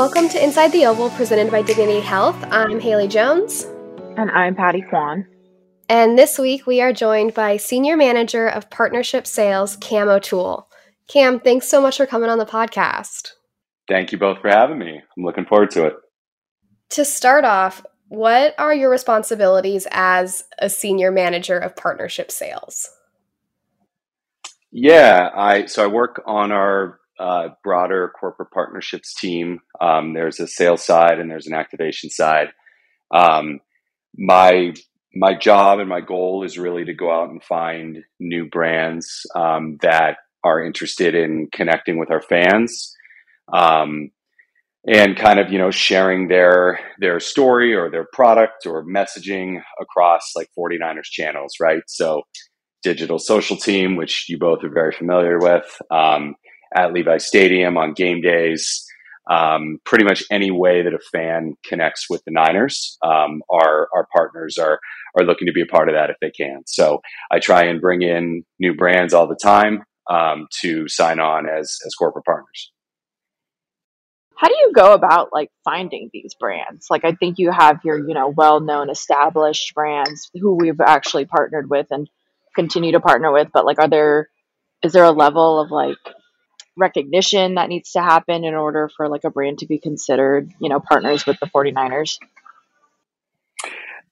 Welcome to Inside the Oval, presented by Dignity Health. I'm Haley Jones. And I'm Patty Kwan. And this week we are joined by Senior Manager of Partnership Sales, Cam O'Toole. Cam, thanks so much for coming on the podcast. Thank you both for having me. I'm looking forward to it. To start off, what are your responsibilities as a senior manager of partnership sales? Yeah, I so I work on our uh, broader corporate partnerships team. Um, there's a sales side and there's an activation side. Um, my my job and my goal is really to go out and find new brands um, that are interested in connecting with our fans. Um, and kind of you know sharing their their story or their product or messaging across like 49ers channels right so digital social team which you both are very familiar with um, at levi stadium on game days. Um, pretty much any way that a fan connects with the niners um, our our partners are are looking to be a part of that if they can. So i try and bring in new brands all the time um, to sign on as as corporate partners. How do you go about like finding these brands? Like i think you have your you know well-known established brands who we've actually partnered with and continue to partner with but like are there is there a level of like recognition that needs to happen in order for like a brand to be considered you know partners with the 49ers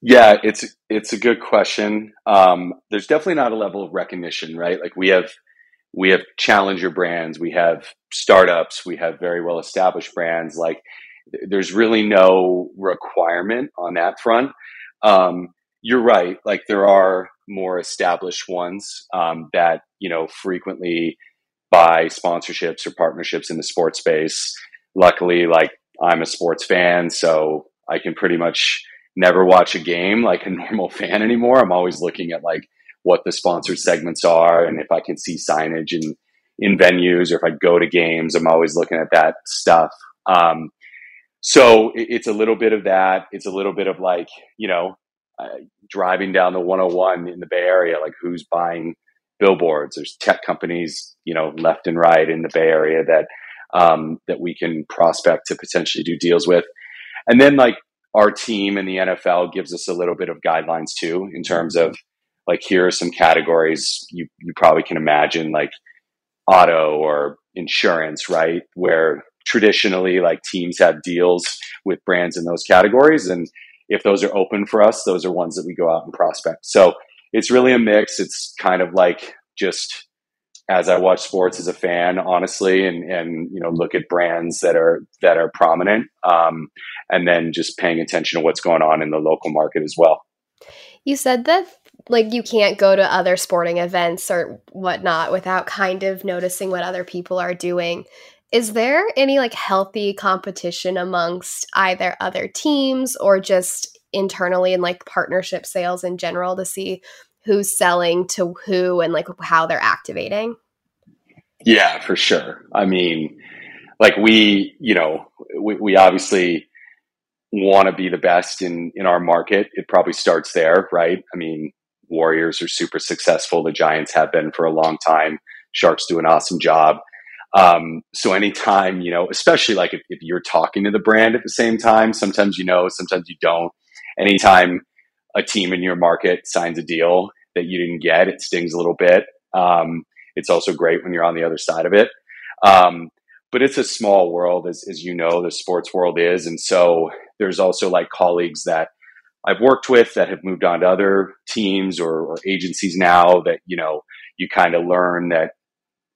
yeah it's it's a good question um, there's definitely not a level of recognition right like we have we have challenger brands, we have startups, we have very well established brands. Like there's really no requirement on that front. Um, you're right. Like there are more established ones um, that you know frequently buy sponsorships or partnerships in the sports space. Luckily, like I'm a sports fan, so I can pretty much never watch a game like a normal fan anymore. I'm always looking at like what the sponsored segments are and if I can see signage in in venues or if I go to games, I'm always looking at that stuff. Um, so it, it's a little bit of that. It's a little bit of like you know uh, driving down the 101 in the Bay Area, like who's buying billboards. There's tech companies, you know, left and right in the Bay Area that um, that we can prospect to potentially do deals with, and then like our team in the NFL gives us a little bit of guidelines too in terms of like here are some categories you, you probably can imagine like auto or insurance right? Where traditionally like teams have deals with brands in those categories and if those are open for us those are ones that we go out and prospect. So it's really a mix it's kind of like just as I watch sports as a fan, honestly, and and you know look at brands that are that are prominent, um, and then just paying attention to what's going on in the local market as well. You said that like you can't go to other sporting events or whatnot without kind of noticing what other people are doing. Is there any like healthy competition amongst either other teams or just internally and like partnership sales in general to see who's selling to who and like how they're activating? Yeah, for sure. I mean, like we, you know, we, we obviously want to be the best in in our market. It probably starts there, right? I mean, Warriors are super successful. The Giants have been for a long time. Sharks do an awesome job. Um, so anytime, you know, especially like if, if, you're talking to the brand at the same time, sometimes you know, sometimes you don't. Anytime a team in your market signs a deal that you didn't get, it stings a little bit. Um, it's also great when you're on the other side of it. Um, but it's a small world, as, as you know, the sports world is. And so there's also like colleagues that I've worked with that have moved on to other teams or, or agencies now that, you know, you kind of learn that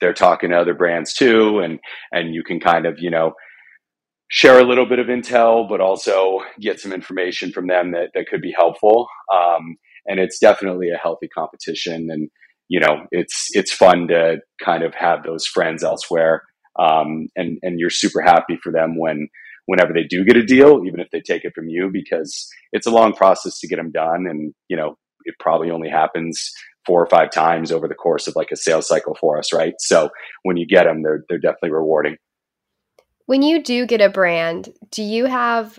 they're talking to other brands too. And, and you can kind of, you know, share a little bit of intel, but also get some information from them that, that could be helpful. Um, and it's definitely a healthy competition. And, you know, it's, it's fun to kind of have those friends elsewhere. Um, and, and you're super happy for them when, whenever they do get a deal, even if they take it from you, because it's a long process to get them done. And, you know, it probably only happens four or five times over the course of like a sales cycle for us, right? So when you get them, they're, they're definitely rewarding. When you do get a brand, do you have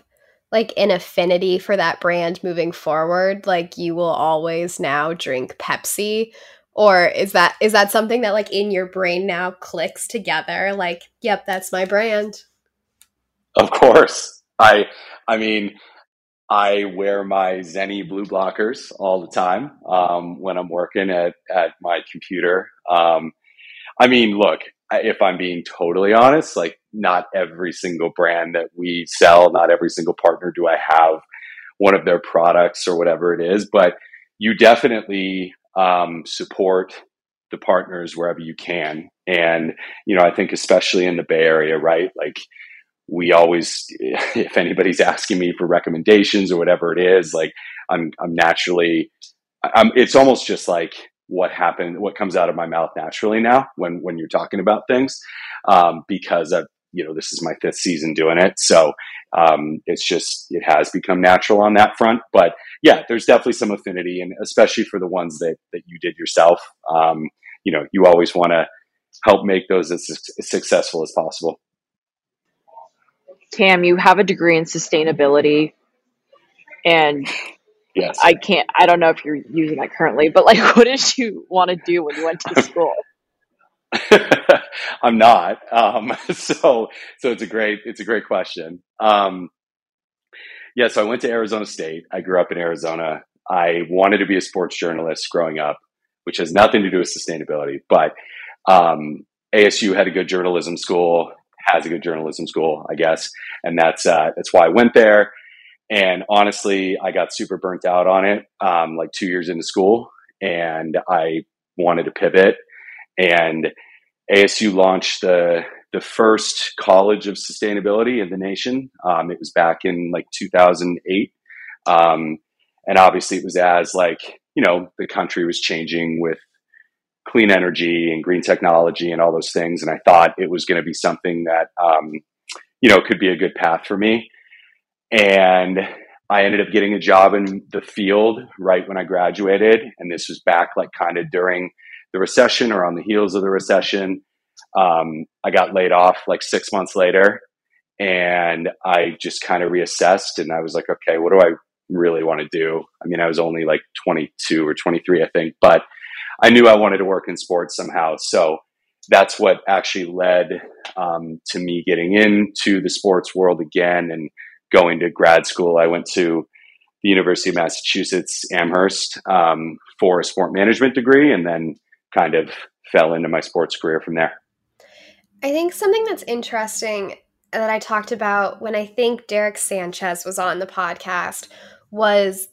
like an affinity for that brand moving forward? Like you will always now drink Pepsi? Or is that is that something that like in your brain now clicks together? Like, yep, that's my brand. Of course. I I mean, I wear my Zenni blue blockers all the time um, when I'm working at, at my computer. Um, I mean, look, if I'm being totally honest, like not every single brand that we sell, not every single partner do I have one of their products or whatever it is, but you definitely um, support the partners wherever you can. And, you know, I think especially in the Bay Area, right? Like we always, if anybody's asking me for recommendations or whatever it is, like I'm, I'm naturally, I'm, it's almost just like what happened, what comes out of my mouth naturally now when, when you're talking about things, um, because I've, you know, this is my fifth season doing it. So, um, it's just, it has become natural on that front. But yeah, there's definitely some affinity and especially for the ones that, that you did yourself. Um, you know, you always want to help make those as, as successful as possible. Cam, you have a degree in sustainability, and yes, I can't. I don't know if you're using that currently, but like, what did you want to do when you went to school? I'm not. Um, so, so it's a great, it's a great question. Um, yeah, so I went to Arizona State. I grew up in Arizona. I wanted to be a sports journalist growing up, which has nothing to do with sustainability. But um, ASU had a good journalism school has a good journalism school, I guess, and that's uh, that's why I went there. And honestly, I got super burnt out on it, um, like two years into school, and I wanted to pivot. And ASU launched the the first college of sustainability in the nation. Um, it was back in like 2008, um, and obviously it was as like you know the country was changing with clean energy and green technology and all those things. And I thought it was going to be something that, um, you know, could be a good path for me. And I ended up getting a job in the field right when I graduated. And this was back like kind of during the recession or on the heels of the recession. Um, I got laid off like six months later and I just kind of reassessed and I was like, okay, what do I really want to do? I mean, I was only like 22 or 23, I think, but I knew I wanted to work in sports somehow. So that's what actually led um, to me getting into the sports world again and going to grad school. I went to the University of Massachusetts Amherst um, for a sport management degree and then kind of fell into my sports career from there. I think something that's interesting that I talked about when I think Derek Sanchez was on the podcast was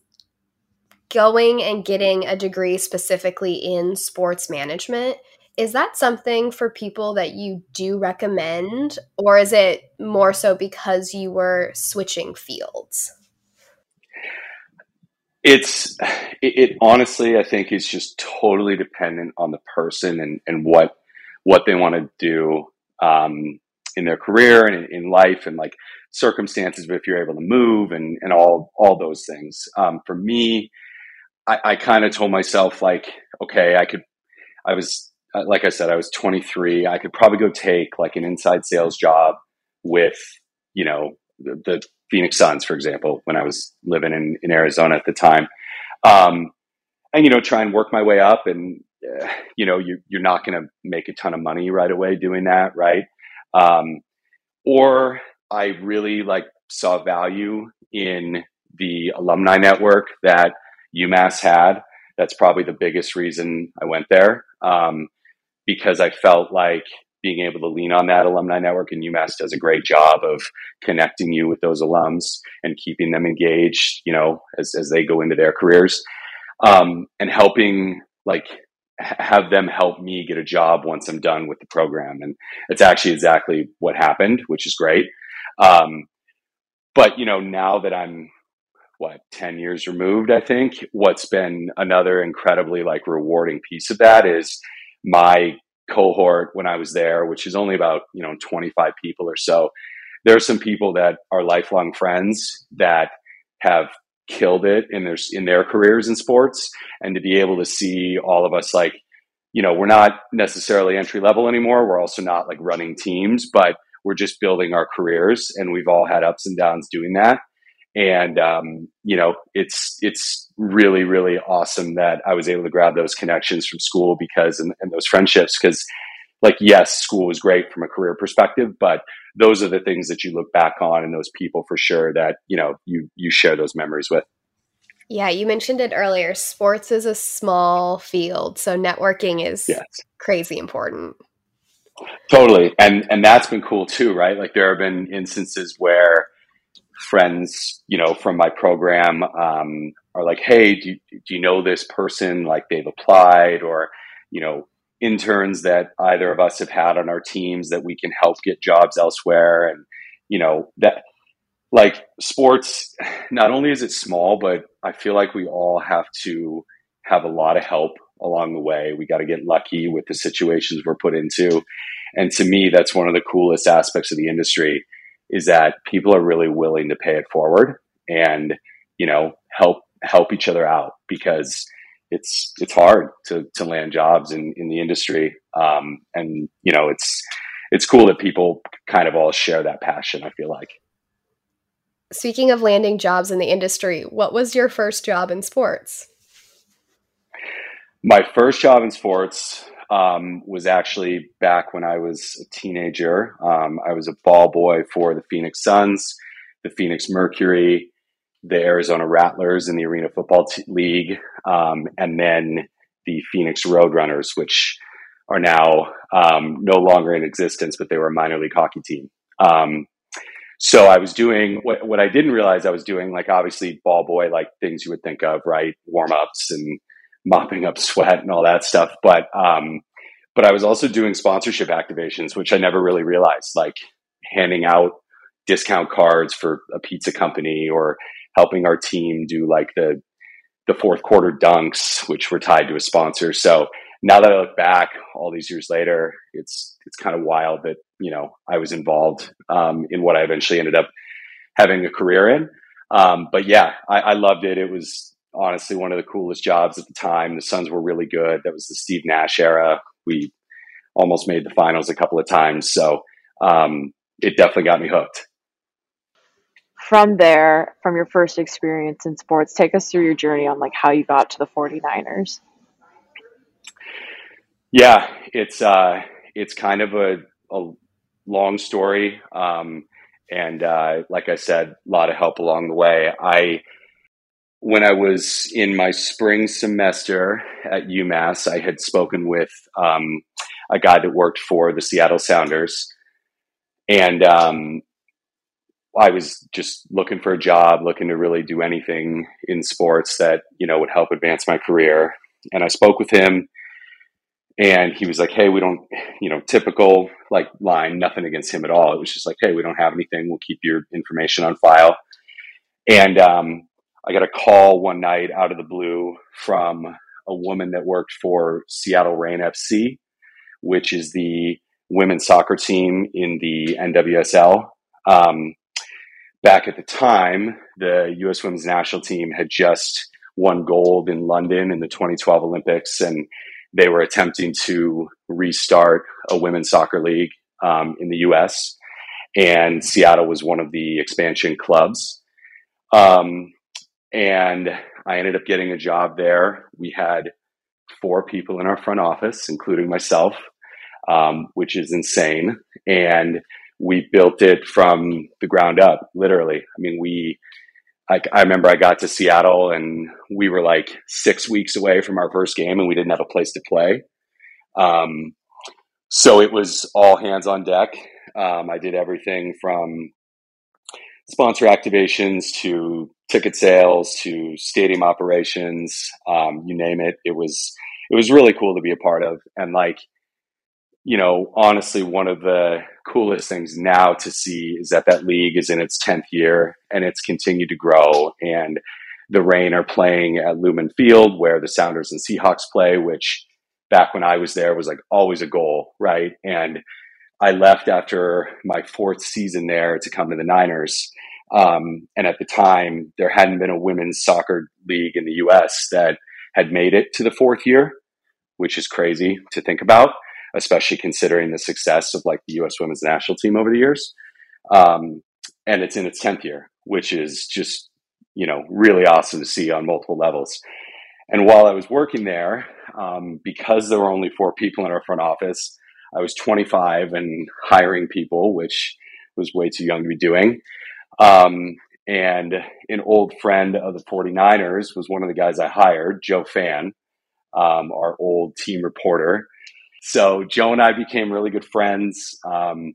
going and getting a degree specifically in sports management is that something for people that you do recommend or is it more so because you were switching fields it's it, it honestly i think is just totally dependent on the person and and what what they want to do um, in their career and in, life and like circumstances if you're able to move and and all all those things um, for me I, I kind of told myself like, okay, I could, I was, uh, like I said, I was 23. I could probably go take like an inside sales job with, you know, the, the Phoenix Suns, for example, when I was living in, in Arizona at the time. Um, and, you know, try and work my way up and, uh, you know, you, you're not going to make a ton of money right away doing that. Right. Um, or I really like saw value in the alumni network that UMass had. That's probably the biggest reason I went there um, because I felt like being able to lean on that alumni network and UMass does a great job of connecting you with those alums and keeping them engaged, you know, as, as they go into their careers um, and helping like have them help me get a job once I'm done with the program. And it's actually exactly what happened, which is great. Um, but you know, now that I'm what 10 years removed i think what's been another incredibly like rewarding piece of that is my cohort when i was there which is only about you know 25 people or so. There are some people that are lifelong friends that have killed it in their in their careers in sports. And to be able to see all of us like you know we're not necessarily entry level anymore. We're also not like running teams but we're just building our careers. And we've all had ups and downs doing that and um, you know it's it's really really awesome that I was able to grab those connections from school because and, and those friendships because like yes, school was great from a career perspective, but those are the things that you look back on and those people for sure that you know you you share those memories with. Yeah, you mentioned it earlier. Sports is a small field, so networking is yes. crazy important. Totally. And and that's been cool too, right? Like there have been instances where friends, you know, from my program um, are like, "Hey, do you, do you know this person? Like they've applied, or you know, interns that either of us have had on our teams that we can help get jobs elsewhere." And you know that, like sports, not only is it small, but I feel like we all have to have a lot of help along the way. We got to get lucky with the situations we're put into. And to me, that's one of the coolest aspects of the industry is that people are really willing to pay it forward and, you know, help help each other out because it's it's hard to to land jobs in in the industry. Um, and you know, it's it's cool that people kind of all share that passion, I feel like. Speaking of landing jobs in the industry, what was your first job in sports? My first job in sports um, was actually back when I was a teenager. Um, I was a ball boy for the Phoenix Suns, the Phoenix Mercury, the Arizona Rattlers in the Arena Football T- League, um, and then the Phoenix Roadrunners, which are now um, no longer in existence, but they were a minor league hockey team. Um, so I was doing what, what I didn't realize I was doing, like obviously ball boy, like things you would think of, right? Warm ups and mopping up sweat and all that stuff. But um, but I was also doing sponsorship activations, which I never really realized, like handing out discount cards for a pizza company or helping our team do like the the fourth quarter dunks, which were tied to a sponsor. So now that I look back all these years later, it's it's kind of wild that you know I was involved um, in what I eventually ended up having a career in. Um, but yeah, I, I loved it. It was honestly one of the coolest jobs at the time. The Suns were really good. That was the Steve Nash era. We almost made the finals a couple of times. So um, it definitely got me hooked. From there, from your first experience in sports, take us through your journey on like how you got to the 49ers. Yeah, it's uh, it's kind of a, a long story, um, and uh, like I said, a lot of help along the way. I when I was in my spring semester at UMass, I had spoken with um, a guy that worked for the Seattle Sounders, and um, I was just looking for a job, looking to really do anything in sports that you know would help advance my career. And I spoke with him, and he was like, "Hey, we don't, you know, typical like line, nothing against him at all. It was just like, hey, we don't have anything. We'll keep your information on file." And um, I got a call one night out of the blue from a woman that worked for Seattle Reign FC, which is the women's soccer team in the NWSL. Um, back at the time, the U.S. women's national team had just won gold in London in the 2012 Olympics, and they were attempting to restart a women's soccer league um, in the U.S. And Seattle was one of the expansion clubs. Um, and I ended up getting a job there. We had four people in our front office, including myself, um, which is insane. And we built it from the ground up, literally. I mean, we, I, I remember I got to Seattle and we were like six weeks away from our first game and we didn't have a place to play. Um, so it was all hands on deck. Um, I did everything from sponsor activations to ticket sales to stadium operations, um, you name it. It was it was really cool to be a part of, and like you know, honestly, one of the coolest things now to see is that that league is in its tenth year and it's continued to grow. And the Reign are playing at Lumen Field, where the Sounders and Seahawks play, which back when I was there was like always a goal, right? And I left after my fourth season there to come to the Niners. Um, and at the time, there hadn't been a women's soccer league in the US that had made it to the fourth year, which is crazy to think about, especially considering the success of like the US women's national team over the years. Um, and it's in its 10th year, which is just, you know, really awesome to see on multiple levels. And while I was working there, um, because there were only four people in our front office, I was 25 and hiring people, which was way too young to be doing. Um, and an old friend of the 49ers was one of the guys I hired, Joe Fann, um, our old team reporter. So Joe and I became really good friends um,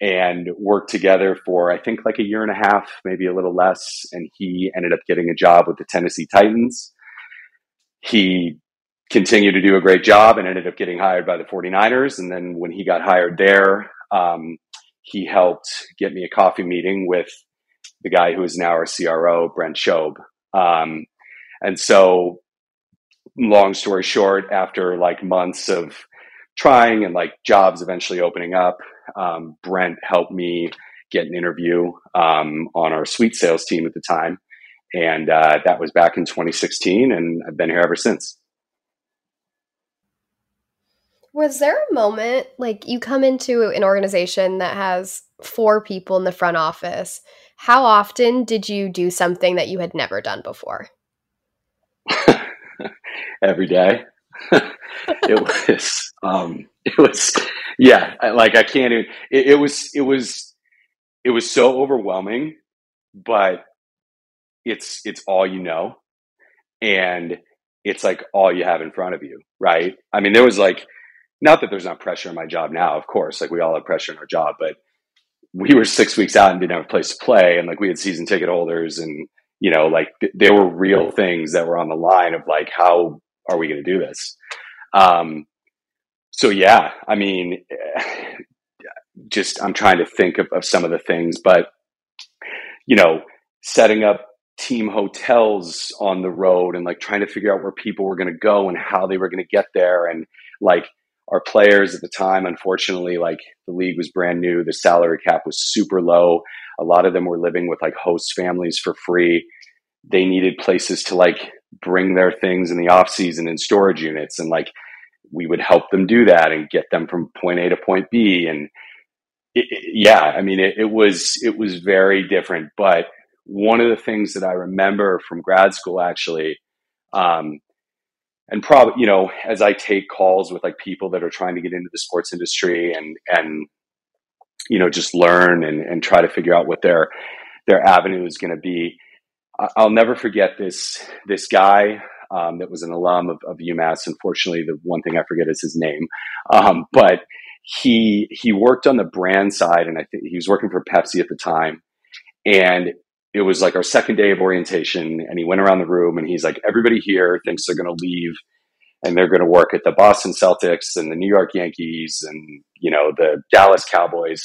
and worked together for, I think, like a year and a half, maybe a little less. And he ended up getting a job with the Tennessee Titans. He continued to do a great job and ended up getting hired by the 49ers. And then when he got hired there, um, he helped get me a coffee meeting with the guy who is now our CRO, Brent Schoeb. Um, and so, long story short, after like months of trying and like jobs eventually opening up, um, Brent helped me get an interview um, on our suite sales team at the time. And uh, that was back in 2016, and I've been here ever since. Was there a moment like you come into an organization that has four people in the front office? How often did you do something that you had never done before? Every day. it was um it was yeah, like I can't even it, it was it was it was so overwhelming, but it's it's all you know and it's like all you have in front of you, right? I mean, there was like not that there's not pressure in my job now, of course, like we all have pressure in our job, but we were six weeks out and didn't have a place to play. And like we had season ticket holders and, you know, like th- there were real things that were on the line of like, how are we going to do this? Um, so yeah, I mean, just I'm trying to think of, of some of the things, but you know, setting up team hotels on the road and like trying to figure out where people were going to go and how they were going to get there and like our players at the time, unfortunately, like the league was brand new, the salary cap was super low. A lot of them were living with like host families for free. They needed places to like bring their things in the off season in storage units, and like we would help them do that and get them from point A to point B. And it, it, yeah, I mean, it, it was it was very different. But one of the things that I remember from grad school actually. Um, and probably you know as i take calls with like people that are trying to get into the sports industry and and you know just learn and, and try to figure out what their their avenue is going to be i'll never forget this this guy um, that was an alum of, of umass. Unfortunately the one thing i forget is his name. Um, but he he worked on the brand side and i think he was working for pepsi at the time. And it was like our second day of orientation and he went around the room and he's like everybody here thinks they're going to leave and they're going to work at the boston celtics and the new york yankees and you know the dallas cowboys.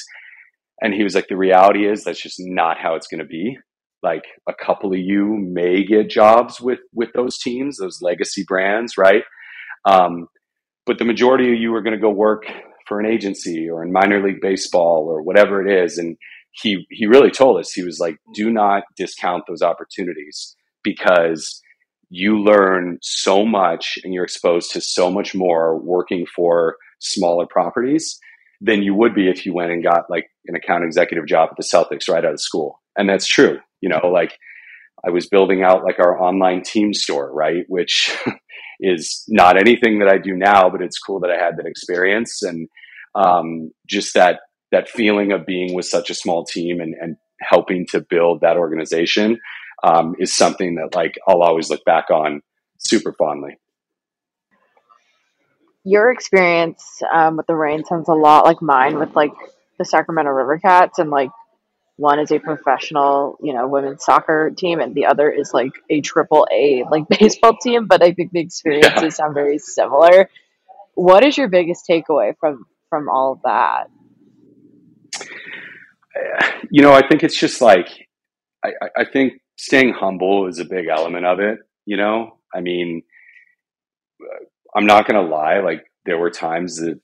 And he was like the reality is that's just not how it's going to be. Like a couple of you may get jobs with with those teams those legacy brands right? Um, but the majority of you are going to go work for an agency or in minor league baseball or whatever it is and he he really told us he was like do not discount those opportunities because you learn so much and you're exposed to so much more working for smaller properties than you would be if you went and got like an account executive job at the Celtics right out of school. And that's true. You know, like I was building out like our online team store, right? Which is not anything that I do now, but it's cool that I had that experience and um, just that that feeling of being with such a small team and, and helping to build that organization um, is something that like I'll always look back on super fondly. Your experience um, with the Reign sounds a lot like mine with like the Sacramento River Cats, and like one is a professional, you know, women's soccer team, and the other is like a triple A like baseball team. But I think the experiences yeah. sound very similar. What is your biggest takeaway from from all of that? You know, I think it's just like, I, I think staying humble is a big element of it. You know, I mean, I'm not going to lie. Like there were times that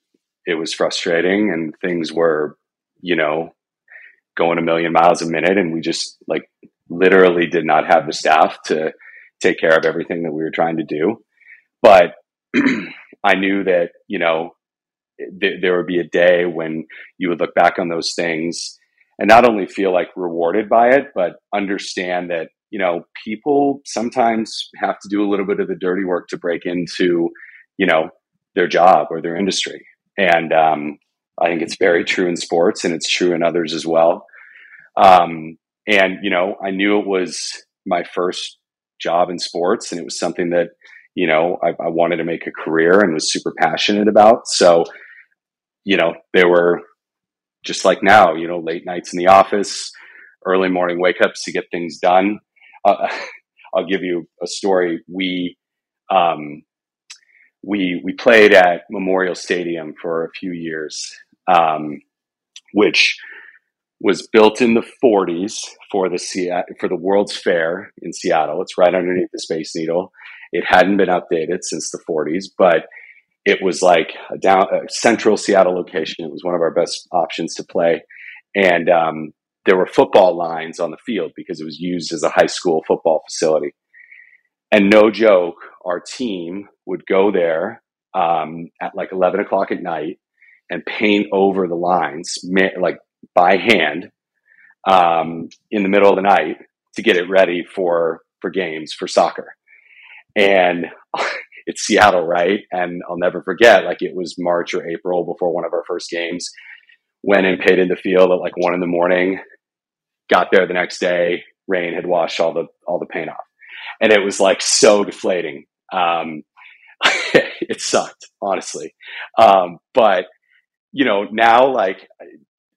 it was frustrating and things were, you know, going a million miles a minute. And we just like literally did not have the staff to take care of everything that we were trying to do. But I knew that, you know, th- there would be a day when you would look back on those things and not only feel like rewarded by it, but understand that, you know, people sometimes have to do a little bit of the dirty work to break into, you know, their job or their industry. and um, I think it's very true in sports, and it's true in others as well. Um, and you know, I knew it was my first job in sports, and it was something that you know I, I wanted to make a career and was super passionate about. So, you know, there were just like now, you know, late nights in the office, early morning wake ups to get things done. Uh, I'll give you a story. We um, we we played at Memorial Stadium for a few years, um, which was built in the 40s for the for the World's Fair in Seattle. It's right underneath the Space Needle. It hadn't been updated since the 40s, but it was like a down a central Seattle location. It was one of our best options to play, and um, there were football lines on the field because it was used as a high school football facility. And no joke, our team would go there um, at like 11 o'clock at night and paint over the lines, like by hand, um, in the middle of the night to get it ready for for games for soccer. And it's Seattle, right? And I'll never forget, like it was March or April before one of our first games. Went and paid in the field at like one in the morning. Got there the next day. Rain had washed all the all the paint off, and it was like so deflating. Um, it sucked, honestly. Um, but you know, now like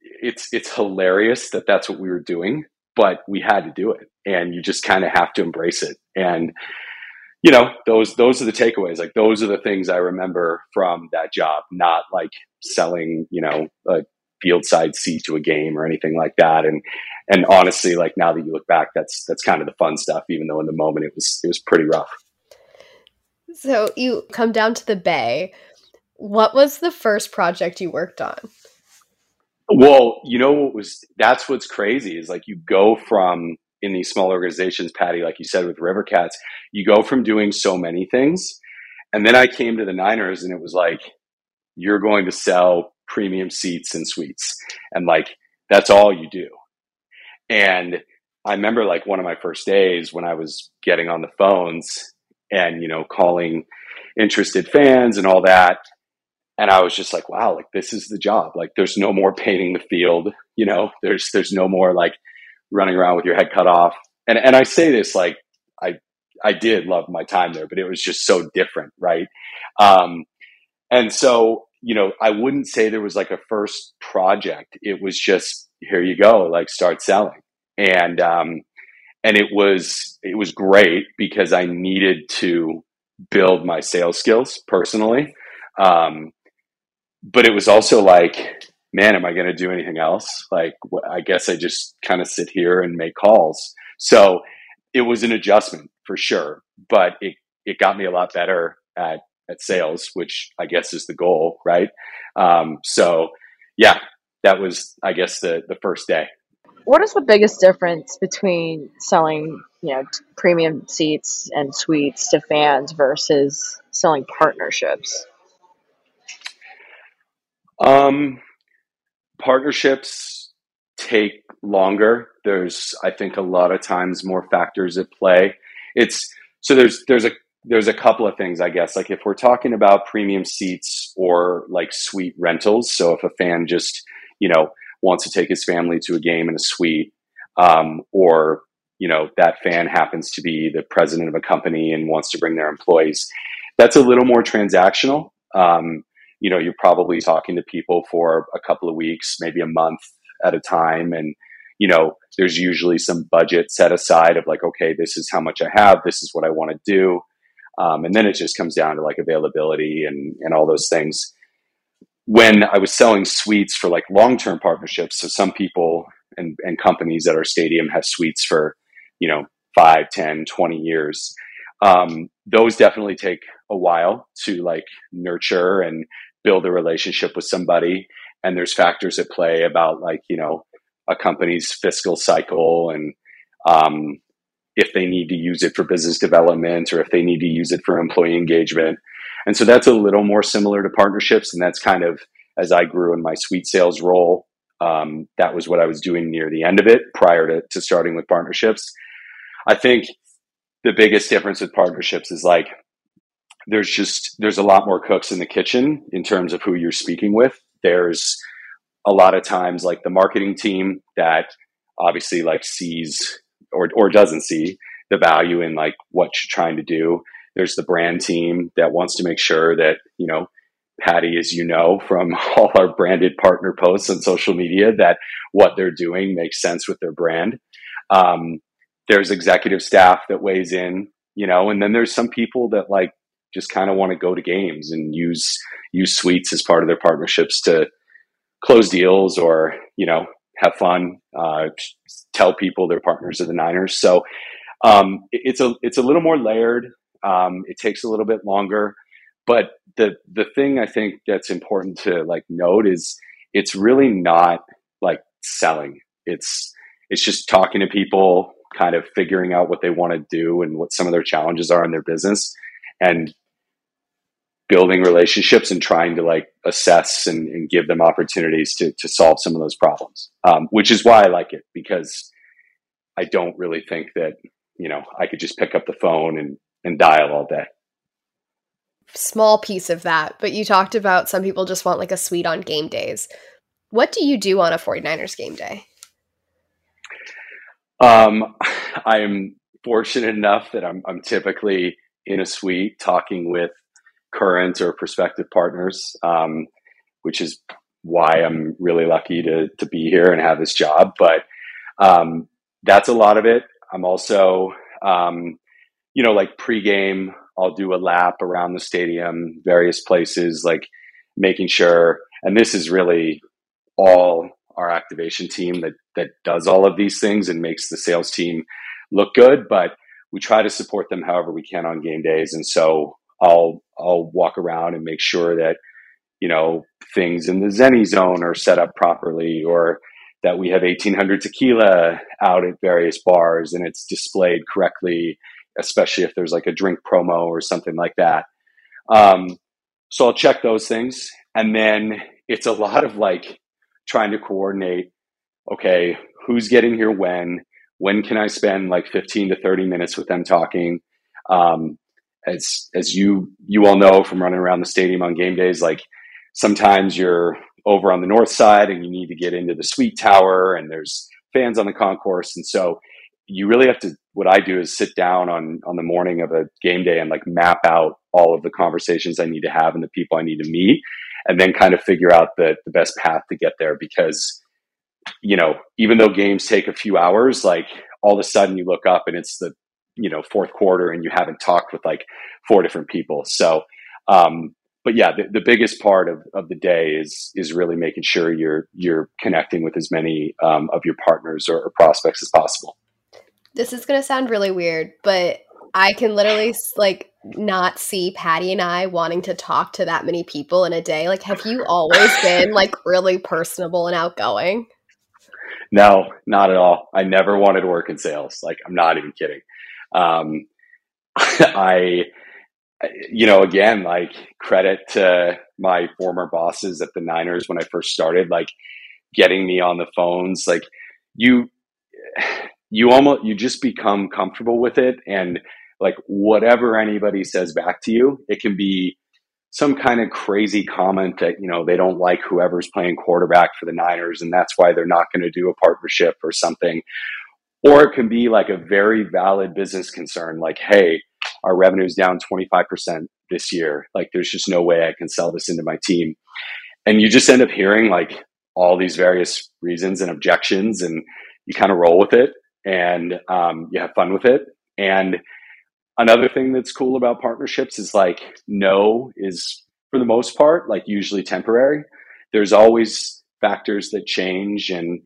it's it's hilarious that that's what we were doing, but we had to do it, and you just kind of have to embrace it. And you know, those those are the takeaways. Like those are the things I remember from that job, not like selling, you know, a field side seat to a game or anything like that. And and honestly, like now that you look back, that's that's kind of the fun stuff, even though in the moment it was it was pretty rough. So you come down to the Bay. What was the first project you worked on? Well, you know what was that's what's crazy is like you go from in these small organizations, Patty, like you said with River Cats, you go from doing so many things. And then I came to the Niners and it was like, you're going to sell premium seats and suites. And like, that's all you do. And I remember like one of my first days when I was getting on the phones and, you know, calling interested fans and all that. And I was just like, wow, like this is the job. Like there's no more painting the field, you know, there's, there's no more like running around with your head cut off. And, and I say this like, I, I did love my time there, but it was just so different. Right. Um, and so, you know, I wouldn't say there was like a first project. It was just, here you go, like start selling. And, um, and it was it was great because I needed to build my sales skills personally. Um, but it was also like, man, am I going to do anything else? Like, I guess I just kind of sit here and make calls. So it was an adjustment for sure, but it it got me a lot better at at sales, which I guess is the goal, right? Um, so yeah, that was I guess the the first day what is the biggest difference between selling you know premium seats and suites to fans versus selling partnerships um partnerships take longer there's i think a lot of times more factors at play it's so there's there's a there's a couple of things i guess like if we're talking about premium seats or like suite rentals so if a fan just you know wants to take his family to a game in a suite, um, or you know that fan happens to be the president of a company and wants to bring their employees. That's a little more transactional. Um, you know, you're probably talking to people for a couple of weeks, maybe a month at a time, and you know, there's usually some budget set aside of like, okay, this is how much I have, this is what I want to do, um, and then it just comes down to like availability and and all those things. When I was selling suites for like long term partnerships, so some people and, and companies at our stadium have suites for, you know, 5, 10, 20 years. Um, those definitely take a while to like nurture and build a relationship with somebody. And there's factors at play about like, you know, a company's fiscal cycle and um, if they need to use it for business development or if they need to use it for employee engagement. And so that's a little more similar to partnerships. And that's kind of as I grew in my suite sales role. Um, that was what I was doing near the end of it prior to, to starting with partnerships. I think the biggest difference with partnerships is like there's just there's a lot more cooks in the kitchen in terms of who you're speaking with. There's a lot of times like the marketing team that obviously like sees or or doesn't see the value in like what you're trying to do. There's the brand team that wants to make sure that, you know, Patty, as you know from all our branded partner posts on social media, that what they're doing makes sense with their brand. Um, there's executive staff that weighs in, you know, and then there's some people that like just kind of want to go to games and use use suites as part of their partnerships to close deals or you know have fun, uh, tell people they're partners of the Niners. So um, it, it's a it's a little more layered. Um, it takes a little bit longer, but the the thing I think that's important to like note is it's really not like selling. It's it's just talking to people, kind of figuring out what they want to do and what some of their challenges are in their business, and building relationships and trying to like assess and, and give them opportunities to, to solve some of those problems um, which is why i like it because i don't really think that you know i could just pick up the phone and, and dial all day. Small piece of that but you talked about some people just want like a suite on game days. What do you do on a 49ers game day? Um, i am fortunate enough that I'm, I'm typically in a suite talking with current or prospective partners, um, which is why I'm really lucky to to be here and have this job. But um, that's a lot of it. I'm also, um, you know, like pregame, I'll do a lap around the stadium, various places, like making sure. And this is really all our activation team that that does all of these things and makes the sales team look good. But we try to support them however we can on game days. And so I'll I'll walk around and make sure that you know things in the Zenni zone are set up properly, or that we have 1800 tequila out at various bars and it's displayed correctly, especially if there's like a drink promo or something like that. Um, so I'll check those things, and then it's a lot of like trying to coordinate. Okay, who's getting here when? When can I spend like 15 to 30 minutes with them talking? Um, as as you you all know from running around the stadium on game days, like sometimes you're over on the north side and you need to get into the suite tower and there's fans on the concourse and so you really have to what i do is sit down on on the morning of a game day and like map out all of the conversations i need to have and the people i need to meet and then kind of figure out the, the best path to get there because you know even though games take a few hours like all of a sudden you look up and it's the you know fourth quarter and you haven't talked with like four different people. So um, but yeah the, the biggest part of, of the day is is really making sure you're you're connecting with as many um, of your partners or, or prospects as possible. This is going to sound really weird but i can literally like not see patty and i wanting to talk to that many people in a day. Like have you always been like really personable and outgoing no not at all. I never wanted to work in sales. Like i'm not even kidding. Um, I, you know, again, like credit to my former bosses at the Niners when I first started, like getting me on the phones, like you, you almost, you just become comfortable with it. And like whatever anybody says back to you, it can be some kind of crazy comment that, you know, they don't like whoever's playing quarterback for the Niners and that's why they're not going to do a partnership or something or it can be like a very valid business concern, like, hey, our revenue is down 25% this year. Like, there's just no way I can sell this into my team. And you just end up hearing like all these various reasons and objections, and you kind of roll with it and um, you have fun with it. And another thing that's cool about partnerships is like, no is for the most part, like usually temporary. There's always factors that change and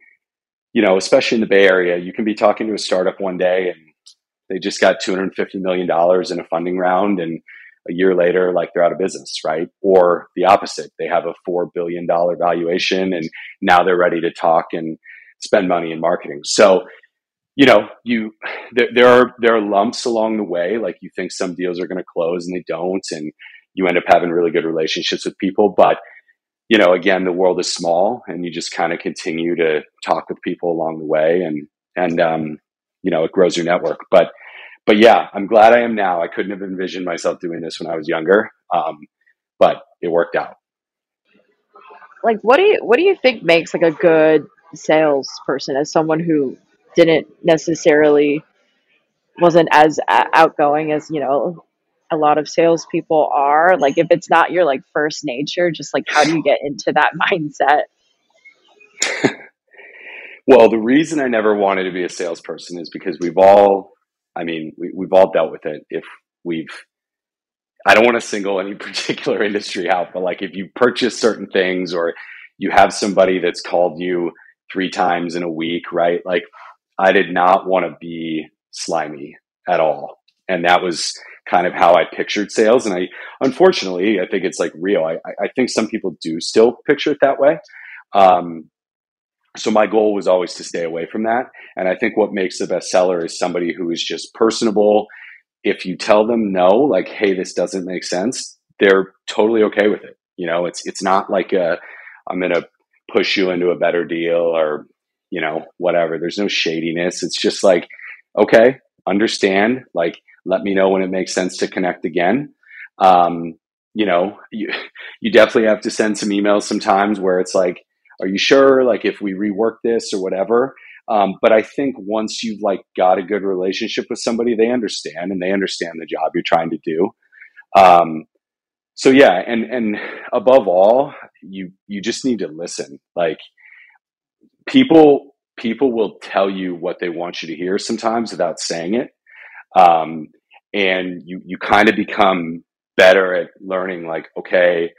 you know, especially in the Bay Area, you can be talking to a startup one day and they just got $250 million in a funding round and a year later, like they're out of business, right? Or the opposite. They have a $4 billion valuation and now they're ready to talk and spend money in marketing. So, you know, you, there, there are, there are lumps along the way. Like you think some deals are going to close and they don't. And you end up having really good relationships with people, but you know, again, the world is small and you just kind of continue to talk with people along the way and, and, um, you know, it grows your network. But, but yeah, I'm glad I am now. I couldn't have envisioned myself doing this when I was younger, um, but it worked out. Like, what do you what do you think makes like a good salesperson as someone who didn't necessarily wasn't as uh, outgoing as you know a lot of salespeople are. Like, if it's not your like first nature, just like how do you get into that mindset? well, the reason I never wanted to be a salesperson is because we've all, I mean, we, we've all dealt with it. If we've, I don't want to single any particular industry out, but like if you purchase certain things or you have somebody that's called you three times in a week, right? Like, I did not want to be slimy at all. And that was kind of how I pictured sales. And I, unfortunately, I think it's like real. I, I think some people do still picture it that way. Um, so my goal was always to stay away from that. And I think what makes the best seller is somebody who is just personable. If you tell them no, like, hey, this doesn't make sense, they're totally okay with it. You know, it's it's not like a I'm gonna push you into a better deal or, you know, whatever. There's no shadiness. It's just like, okay, understand, like let me know when it makes sense to connect again. Um, you know, you, you definitely have to send some emails sometimes where it's like, are you sure? Like if we rework this or whatever. Um, but I think once you've like got a good relationship with somebody, they understand and they understand the job you're trying to do. Um, so yeah, and and above all, you you just need to listen. Like people people will tell you what they want you to hear sometimes without saying it. Um, and you, you kind of become better at learning like, okay,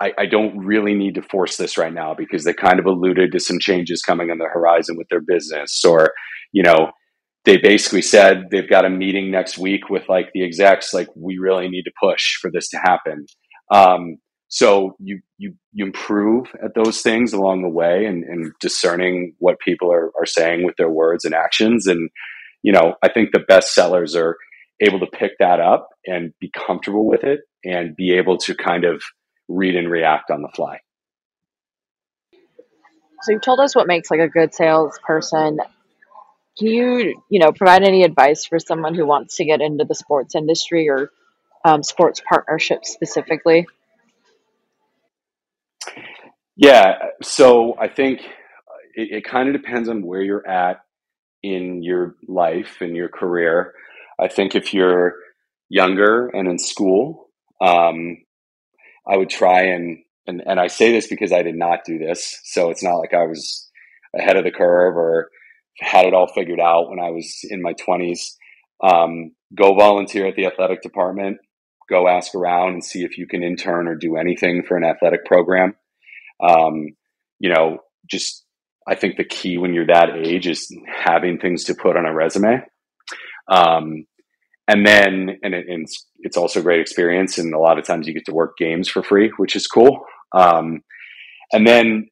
I, I don't really need to force this right now because they kind of alluded to some changes coming on the horizon with their business or, you know, they basically said they've got a meeting next week with like the execs, like we really need to push for this to happen. Um, so you you you improve at those things along the way and, and discerning what people are, are saying with their words and actions. And you know i think the best sellers are able to pick that up and be comfortable with it and be able to kind of read and react on the fly. So you've told us what makes like a good salesperson. Can you you know provide any advice for someone who wants to get into the sports industry or um, sports partnerships specifically yeah. So I think it, it kind of depends on where you're at in your life and your career. I think if you're younger and in school, um, I would try and, and, and I say this because I did not do this. So it's not like I was ahead of the curve or had it all figured out when I was in my 20s. Um, go volunteer at the athletic department, go ask around and see if you can intern or do anything for an athletic program. Um, you know, just I think the key when you're that age is having things to put on a resume. Um, and then, and, it, and it's, it's, also a great experience. And a lot of times you get to work games for free, which is cool. Um, and then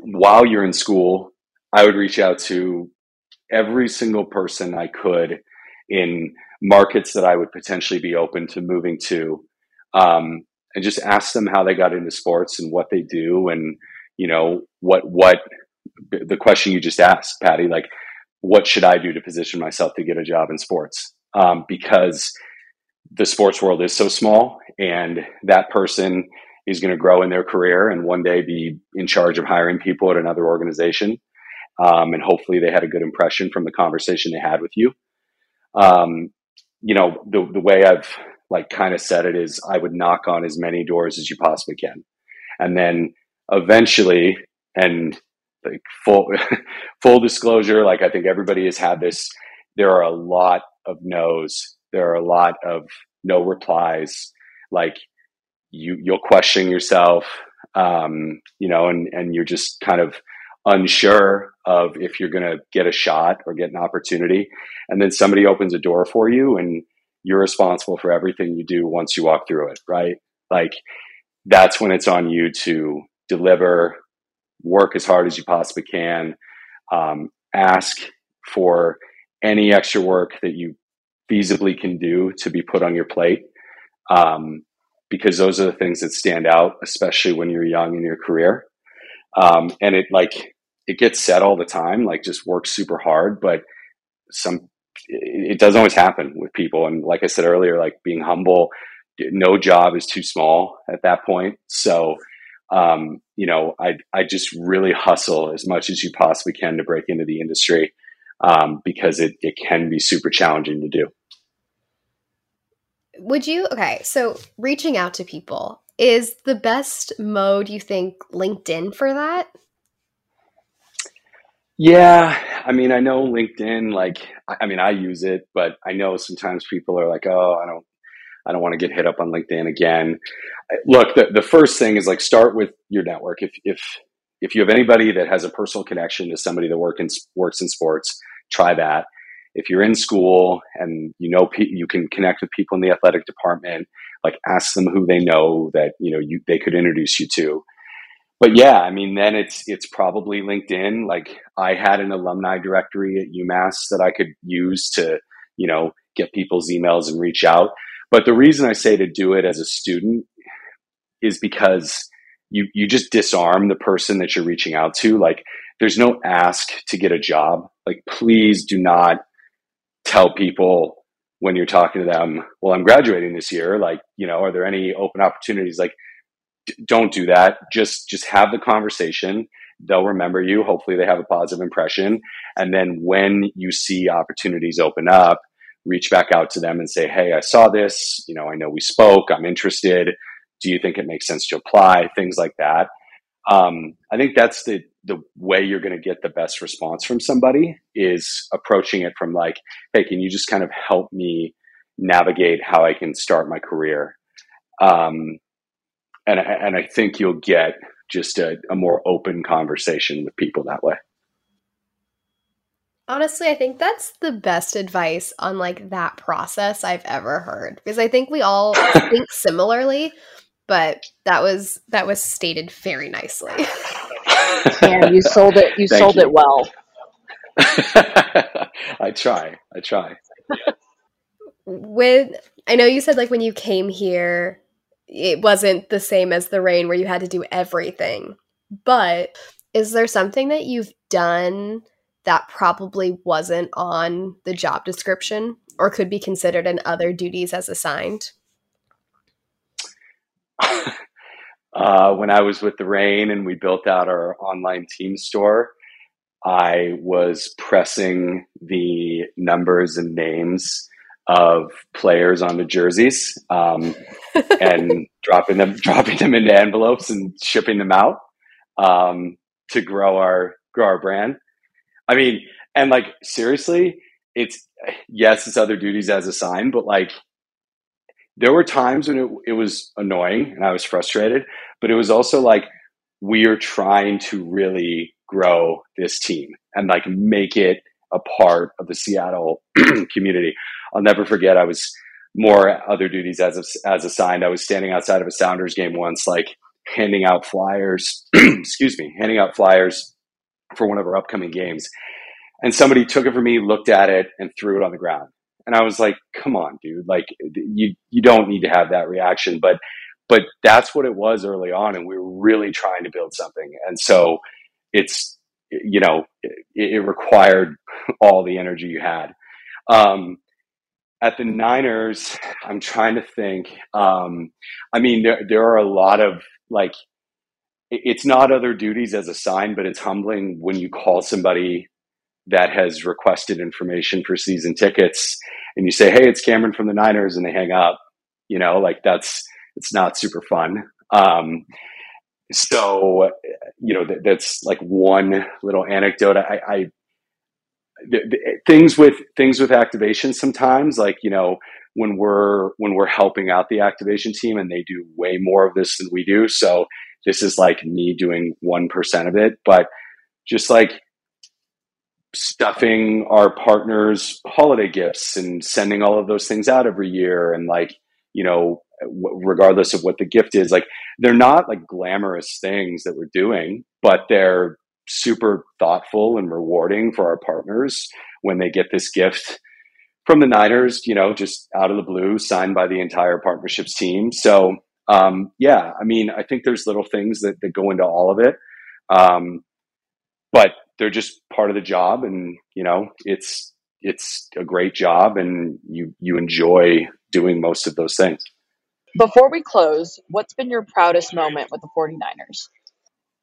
while you're in school, I would reach out to every single person I could in markets that I would potentially be open to moving to. Um, and just ask them how they got into sports and what they do and you know what what the question you just asked patty like what should i do to position myself to get a job in sports? Um, because the sports world is so small and that person is going to grow in their career and one day be in charge of hiring people at another organization um, and hopefully they had a good impression from the conversation they had with you. Um, you know the, the way i've like kind of said it is I would knock on as many doors as you possibly can. And then eventually, and like full full disclosure, like I think everybody has had this, there are a lot of no's. There are a lot of no replies. Like you you'll question yourself, um, you know, and, and you're just kind of unsure of if you're gonna get a shot or get an opportunity. And then somebody opens a door for you and you're responsible for everything you do once you walk through it, right? Like that's when it's on you to deliver, work as hard as you possibly can, um, ask for any extra work that you feasibly can do to be put on your plate. Um, because those are the things that stand out, especially when you're young in your career. Um, and it like, it gets said all the time, like just work super hard, but some it, doesn't always happen with people. And like I said earlier, like being humble, no job is too small at that point. So, um, you know, I, I just really hustle as much as you possibly can to break into the industry um, because it, it can be super challenging to do. Would you, okay, so reaching out to people, is the best mode you think LinkedIn for that? Yeah, I mean, I know LinkedIn. Like, I mean, I use it, but I know sometimes people are like, "Oh, I don't, I don't want to get hit up on LinkedIn again." Look, the the first thing is like start with your network. If if if you have anybody that has a personal connection to somebody that work in, works in sports, try that. If you're in school and you know you can connect with people in the athletic department, like ask them who they know that you know you they could introduce you to but yeah, I mean, then it's it's probably LinkedIn. Like I had an alumni directory at UMass that I could use to, you know, get people's emails and reach out. But the reason I say to do it as a student is because you you just disarm the person that you're reaching out to. Like there's no ask to get a job. Like please do not tell people when you're talking to them, well, I'm graduating this year. Like, you know, are there any open opportunities? Like don't do that. Just just have the conversation. They'll remember you. Hopefully, they have a positive impression. And then when you see opportunities open up, reach back out to them and say, "Hey, I saw this. You know, I know we spoke. I'm interested. Do you think it makes sense to apply?" Things like that. Um, I think that's the the way you're going to get the best response from somebody is approaching it from like, "Hey, can you just kind of help me navigate how I can start my career?" Um, and and I think you'll get just a, a more open conversation with people that way. Honestly, I think that's the best advice on like that process I've ever heard because I think we all think similarly, but that was that was stated very nicely. yeah, you sold it. You sold you. it well. I try. I try. With I know you said like when you came here, it wasn't the same as the Reign where you had to do everything. But is there something that you've done that probably wasn't on the job description or could be considered in other duties as assigned? uh, when I was with the Reign and we built out our online team store, I was pressing the numbers and names of players on the jerseys um, and dropping them dropping them into envelopes and shipping them out um, to grow our grow our brand. I mean, and like seriously, it's yes, it's other duties as assigned, but like there were times when it, it was annoying and I was frustrated, but it was also like we are trying to really grow this team and like make it a part of the Seattle community. I'll never forget. I was more other duties as as assigned. I was standing outside of a Sounders game once, like handing out flyers. excuse me, handing out flyers for one of our upcoming games, and somebody took it from me, looked at it, and threw it on the ground. And I was like, "Come on, dude! Like you you don't need to have that reaction." But but that's what it was early on, and we were really trying to build something. And so it's you know it, it required all the energy you had. Um, at the Niners, I'm trying to think. Um, I mean, there there are a lot of like, it's not other duties as assigned, but it's humbling when you call somebody that has requested information for season tickets and you say, "Hey, it's Cameron from the Niners," and they hang up. You know, like that's it's not super fun. Um, so, you know, that, that's like one little anecdote. I, I things with things with activation sometimes like you know when we're when we're helping out the activation team and they do way more of this than we do. So this is like me doing 1% of it but just like stuffing our partners holiday gifts and sending all of those things out every year and like you know regardless of what the gift is like they're not like glamorous things that we're doing but they're super thoughtful and rewarding for our partners when they get this gift from the Niners, you know, just out of the blue, signed by the entire partnerships team. So, um, yeah, I mean, I think there's little things that, that go into all of it. Um, but they're just part of the job. And, you know, it's, it's a great job and you you enjoy doing most of those things. Before we close, what's been your proudest moment with the 49ers?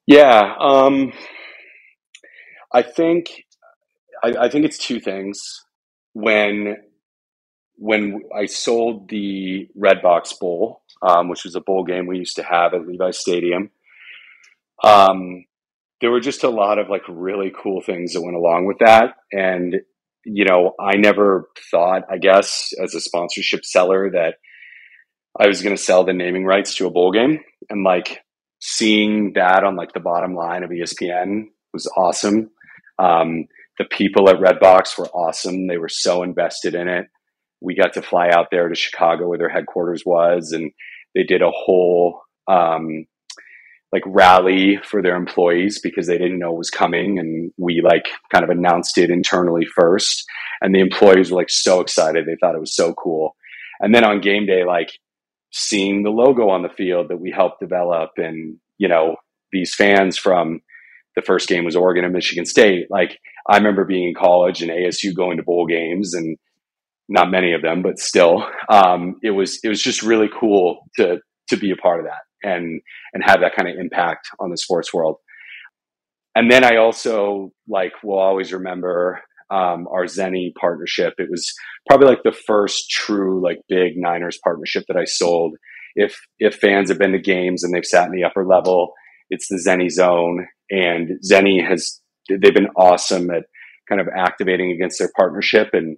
Yeah, um, I think I, I think it's two things. When when I sold the Redbox Bowl, um, which was a bowl game we used to have at Levi Stadium, um, there were just a lot of like really cool things that went along with that. And, you know, I never thought, I guess, as a sponsorship seller that I was going to sell the naming rights to a bowl game. And like seeing that on like the bottom line of ESPN was awesome. Um, the people at Redbox were awesome. They were so invested in it. We got to fly out there to Chicago where their headquarters was, and they did a whole um, like rally for their employees because they didn't know it was coming, and we like kind of announced it internally first. And the employees were like so excited; they thought it was so cool. And then on game day, like seeing the logo on the field that we helped develop, and you know these fans from the first game was Oregon and Michigan State. Like I remember being in college and ASU going to bowl games and not many of them, but still, um, it was it was just really cool to to be a part of that and and have that kind of impact on the sports world. And then I also like will always remember um, our Zenni partnership. It was probably like the first true like big Niners partnership that I sold. If if fans have been to games and they've sat in the upper level, it's the Zenni Zone, and Zenni has they've been awesome at kind of activating against their partnership and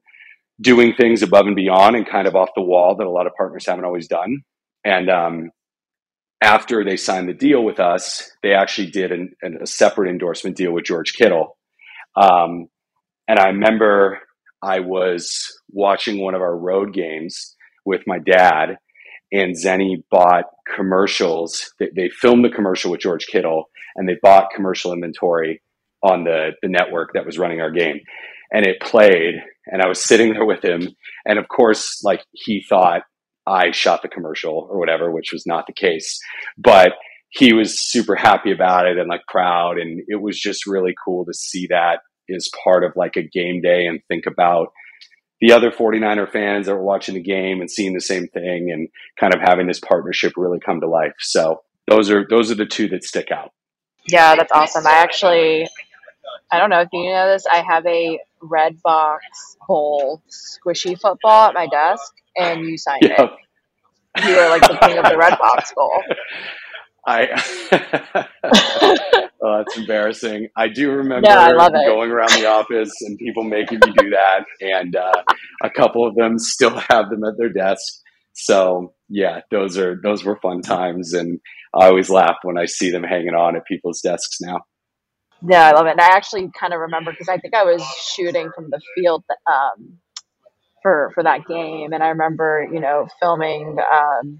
doing things above and beyond and kind of off the wall that a lot of partners haven't always done. And um, after they signed the deal with us, they actually did an, an, a separate endorsement deal with George Kittle. Um, and I remember I was watching one of our road games with my dad, and Zenni bought commercials. They, they filmed the commercial with George Kittle, and they bought commercial inventory on the, the network that was running our game. And it played, and I was sitting there with him. And of course, like he thought I shot the commercial or whatever, which was not the case. But he was super happy about it and like proud. And it was just really cool to see that as part of like a game day and think about the other 49er fans that were watching the game and seeing the same thing and kind of having this partnership really come to life. So those are those are the two that stick out. Yeah, that's awesome. I actually I don't know if you know this, I have a Redbox bowl squishy football at my desk and you signed yep. it. You are like the king of the Redbox bowl. I oh, that's embarrassing. I do remember yeah, I going around the office and people making me do that, and uh, a couple of them still have them at their desk. So yeah, those are those were fun times, and I always laugh when I see them hanging on at people's desks now. Yeah, I love it. And I actually kind of remember because I think I was shooting from the field um, for for that game, and I remember you know filming. Um,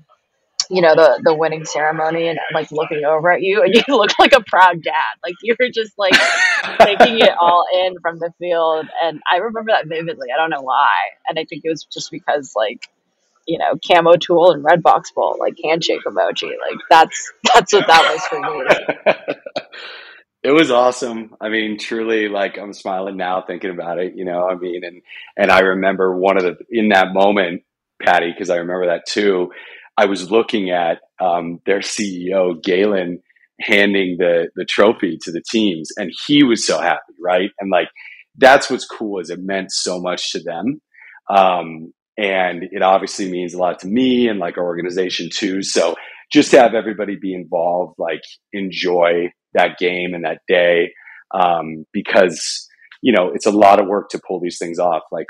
you know the the winning ceremony and like looking over at you and you look like a proud dad like you were just like taking it all in from the field and i remember that vividly i don't know why and i think it was just because like you know camo tool and Redbox bowl like handshake emoji like that's that's what that was for me it was awesome. I mean, truly, like I'm smiling now thinking about it. You know, I mean, and and I remember one of the in that moment, Patty, because I remember that too. I was looking at um, their CEO Galen handing the the trophy to the teams, and he was so happy, right? And like that's what's cool is it meant so much to them. Um, and it obviously means a lot to me and like our organization too. So just to have everybody be involved, like enjoy that game and that day um, because you know it's a lot of work to pull these things off like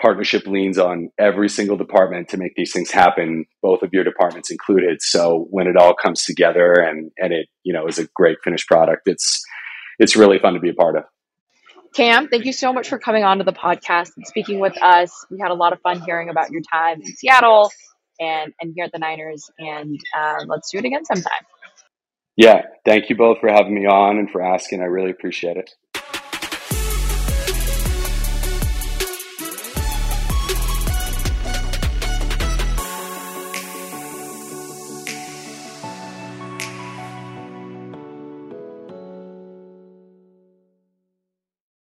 partnership leans on every single department to make these things happen both of your departments included so when it all comes together and and it you know is a great finished product it's it's really fun to be a part of cam thank you so much for coming on to the podcast and speaking with us we had a lot of fun hearing about your time in seattle and and here at the niners and uh, let's do it again sometime yeah, thank you both for having me on and for asking. I really appreciate it.